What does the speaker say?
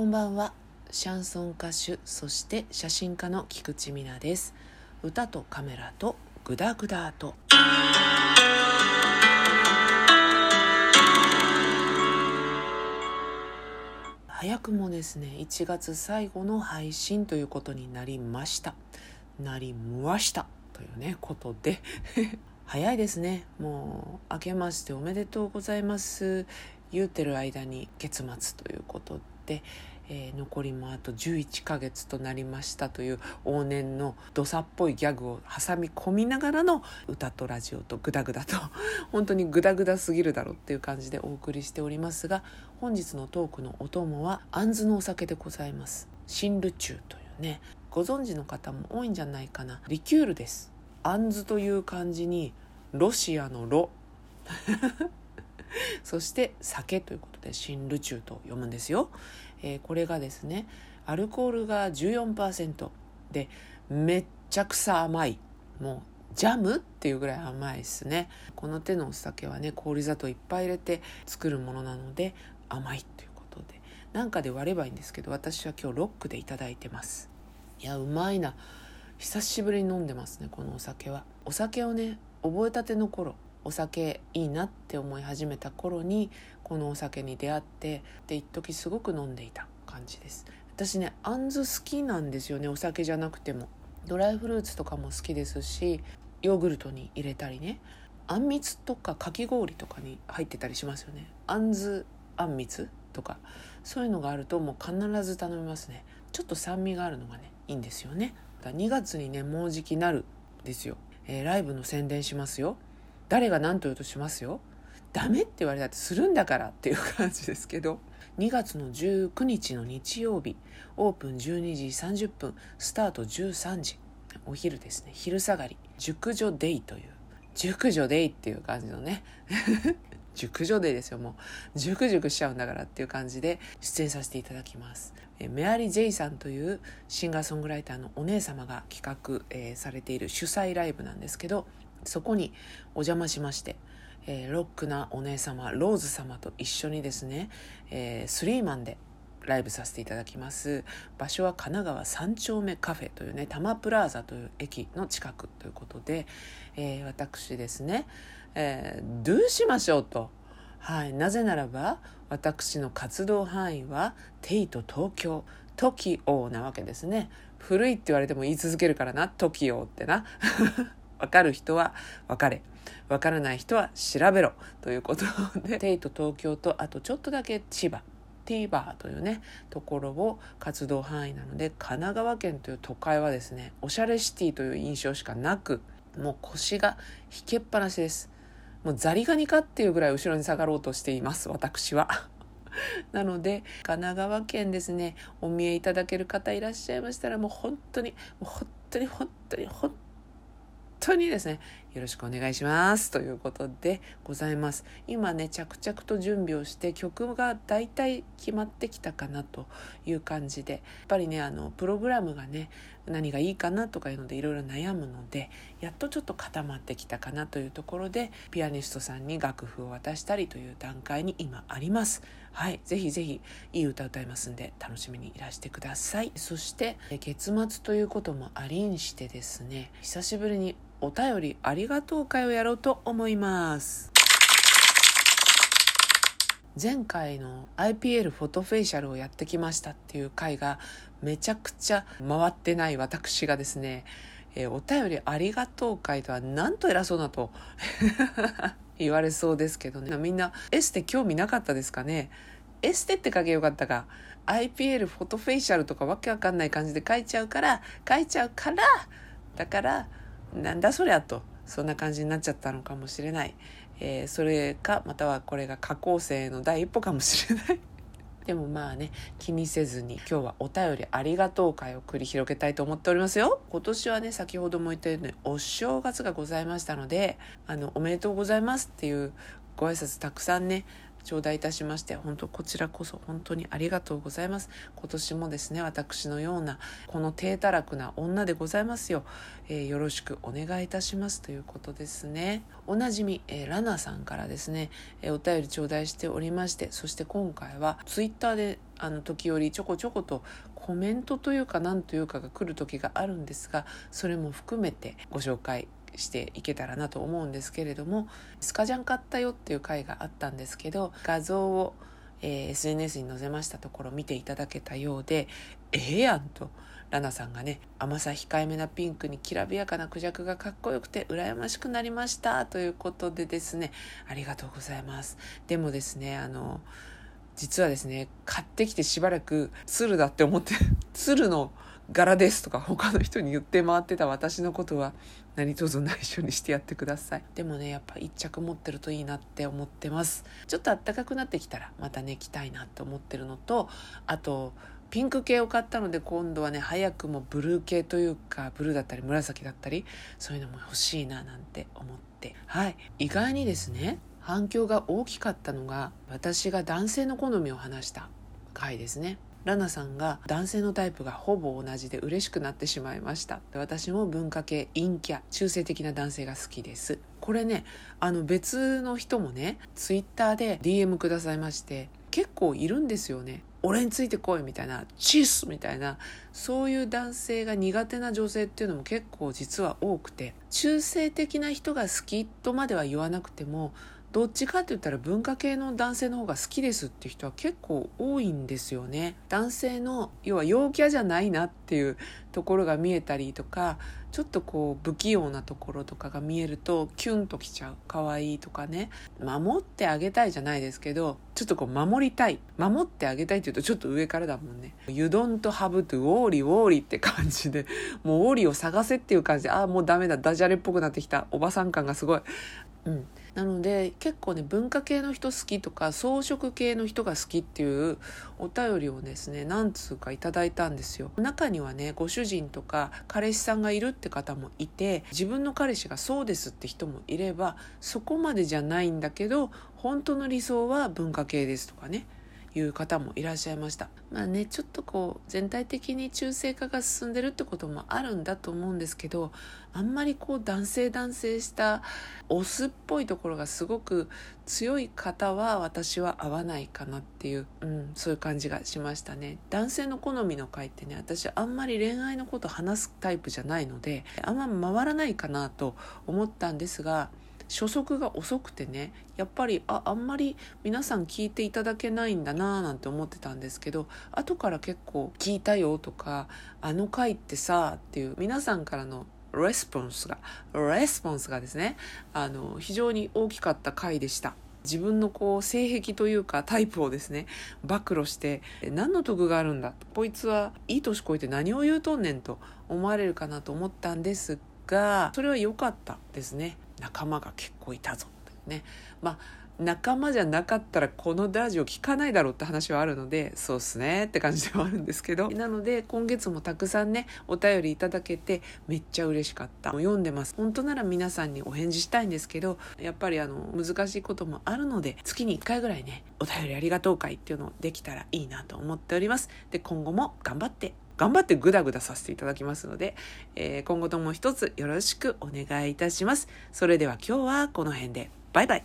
こんばんは。シャンソン歌手そして写真家の菊池美奈です。歌とカメラとグダグダと。早くもですね1月最後の配信ということになりました。なりました。というねことで。早いですね。もう明けましておめでとうございます。言うてる間に月末ということで、えー、残りもあと11ヶ月となりましたという往年のどさっぽいギャグを挟み込みながらの歌とラジオとグダグダと 本当にグダグダすぎるだろうっていう感じでお送りしておりますが本日のトークのお供はあんずのお酒でございます。新ルチューというねご存知の方も多いんじゃないかな。リキュールです。あんずという漢字にロシアのロ。そして酒ということで新ルチューと読むんですよ、えー、これがですねアルコールが14%でめっちゃくさ甘い。もうジャムっていうぐらい甘いですね。この手のお酒はね氷砂糖いっぱい入れて作るものなので甘いということで。なんかで割ればいいんですけど私は今日ロックでいただいてます。いやうまいな。久しぶりに飲んでますねこのお酒は。お酒をね覚えたての頃お酒いいなって思い始めた頃にこのお酒に出会ってで一時すごく飲んでいた感じです。私ねあんず好きなんですよねお酒じゃなくても。ドライフルーツとかも好きですしヨーグルトに入れたりね。あんみつとかかき氷とかに入ってたりしますよね。あんずあんみつとか。そういうのがあるともう必ず頼みますね。ちょっと酸味があるのがねいいんですよね。2月にねもうじきなるですよ、えー、ライブの宣伝しますよ。誰が何と言うとしますよ。ダメって言われたってするんだからっていう感じですけど。2月の19日の日曜日オープン12時30分スタート13時。お昼ですね。昼下がり。熟女デイという。熟女デイっていう感じのね。熟女デイですよもう。熟熟しちゃうんだからっていう感じで出演させていただきます。メアリー・ジェイさんというシンガーソングライターのお姉様が企画、えー、されている主催ライブなんですけどそこにお邪魔しまして、えー、ロックなお姉様ローズ様と一緒にですね、えー、スリーマンでライブさせていただきます。場所は神奈川三丁目カフェというね多摩プラザという駅の近くということで、えー、私ですね、えー、どうしましょうと、はい、なぜならば私の活動範囲はテイと東京 TOKIO なわけですね。古いって言われても言い続けるからな TOKIO ってな。分かる人は分かれ。分からない人は調べろ。ということでテイと東京とあとちょっとだけ千葉。ティーバーというねところを活動範囲なので神奈川県という都会はですねおしゃれシティという印象しかなくもう腰が引けっぱなしです。もうザリガニかっていうぐらい後ろに下がろうとしています私は。なので神奈川県ですねお見えいただける方いらっしゃいましたらもう本当にもう本当に本当に本当に当にですねよろしくお願いしますということでございます。今ね着々と準備をして曲がだいたい決まってきたかなという感じでやっぱりねあのプログラムがね何がいいかなとかいうのでいろいろ悩むのでやっとちょっと固まってきたかなというところでピアニストさんに楽譜を渡したりという段階に今あります。はいぜひぜひいい歌歌いますんで楽しみにいらしてください。そして月末ということもありんしてですね久しぶりにお便りありがとう会をやろうと思います。前回の IPL フォトフェイシャルをやってきましたっていう回がめちゃくちゃ回ってない私がですね、えー、お便りありがとう会とはなんと偉そうなと 言われそうですけどね。みんなエステ興味なかったですかね？エステって書けよかったか。IPL フォトフェイシャルとかわけわかんない感じで書いちゃうから書いちゃうからだからなんだそりゃとそんな感じになっちゃったのかもしれない、えー、それかまたはこれが下校生の第一歩かもしれない。でもまあね気にせずに今日はお便りありがとう会を繰り広げたいと思っておりますよ。今年はね先ほども言ったようにお正月がございましたのであのおめでとうございますっていうご挨拶たくさんね頂戴いたしまして本当こちらこそ本当にありがとうございます。今年もですね私のようなこの低たらくな女でございますよ、えー、よろしくお願いいたします。ということですね。おなじみ、えー、ラナさんからですね、えー、お便り頂戴しておりましてそして今回はツイッターであの時折ちょこちょことコメントというか何というかが来る時があるんですがそれも含めてご紹介していけたらなと思うんですけれどもスカジャン買ったよっていう回があったんですけど画像を、えー、SNS に載せましたところ見ていただけたようでええやんと。ラナさんがね甘さ控えめなピンクにきらびやかなクジャクがかっこよくて羨ましくなりましたということでですねありがとうございますでもですねあの実はですね買ってきてしばらく鶴だって思って鶴の柄ですとか他の人に言って回ってた私のことは何卒内緒にしてやってください。でもねやっぱ一着持ってるといいなって思ってます。ちょっと暖かくなってきたらまたね着たいなって思ってるのとあとピンク系を買ったので今度はね早くもブルー系というかブルーだったり紫だったりそういうのも欲しいななんて思って。はい。意外にですね反響が大きかったのが私が男性の好みを話した回ですね。ラナさんが男性のタイプがほぼ同じで嬉しくなってしまいました。私も文化系陰キャ中性的な男性が好きです。これねあの別の人もねツイッターで DM くださいまして結構いるんですよね。俺についてこいみたいなチースみたいなそういう男性が苦手な女性っていうのも結構実は多くて中性的な人が好きとまでは言わなくてもどっちかって言ったら文化系の男性の方が好きですって人は結構多いんですよね。男性の要は陽キャじゃないなっていうところが見えたりとかちょっとこう不器用なところとかが見えるとキュンときちゃう。可愛いとかね。守ってあげたいじゃないですけどちょっとこう守りたい。守ってあげたいって言うとちょっと上からだもんね「You don't have to ウォーリーウォーリー」って感じで。もうウォーリーを探せっていう感じで。ああもうダメだ。ダジャレっぽくなってきた。おばさん感がすごい。うん。なので結構ね文化系の人好きとか装飾系の人が好きっていうお便りをですね何通かいただいたんですよ。中にはねご主人とか彼氏さんがいるって方もいて自分の彼氏がそうですって人もいればそこまでじゃないんだけど本当の理想は文化系ですとかね。いう方もいらっしゃいました。まあねちょっとこう全体的に中性化が進んでるってこともあるんだと思うんですけどあんまりこう男性男性したオスっぽいところがすごく強い方は私は合わないかなっていう、うん、そういう感じがしましたね。男性の好みの回ってね私あんまり恋愛のこと話すタイプじゃないのであんま回らないかなと思ったんですが初速が遅くてねやっぱりああんまり皆さん聞いていただけないんだなーなんて思ってたんですけど後から結構聞いたよとかあの回ってさっていう皆さんからのレスポンスがレスポンスがですねあの非常に大きかった回でした。自分のこう性癖というかタイプをですね暴露して何の得があるんだこいつはいい年こいて何を言うとんねんと思われるかなと思ったんですがそれは良かったですね。仲間が結構いたぞね。まあ仲間じゃなかったらこのラジオ聞かないだろうって話はあるのでそうっすねって感じではあるんですけど。なので今月もたくさんねお便りいただけてめっちゃ嬉しかった。読んでます。本当なら皆さんにお返事したいんですけどやっぱりあの難しいこともあるので月に1回ぐらいねお便りありがとう会っていうのをできたらいいなと思っております。で今後も頑張って。頑張ってグダグダさせていただきますので、えー、今後とも一つよろしくお願いいたします。それでは今日はこの辺で。バイバイ。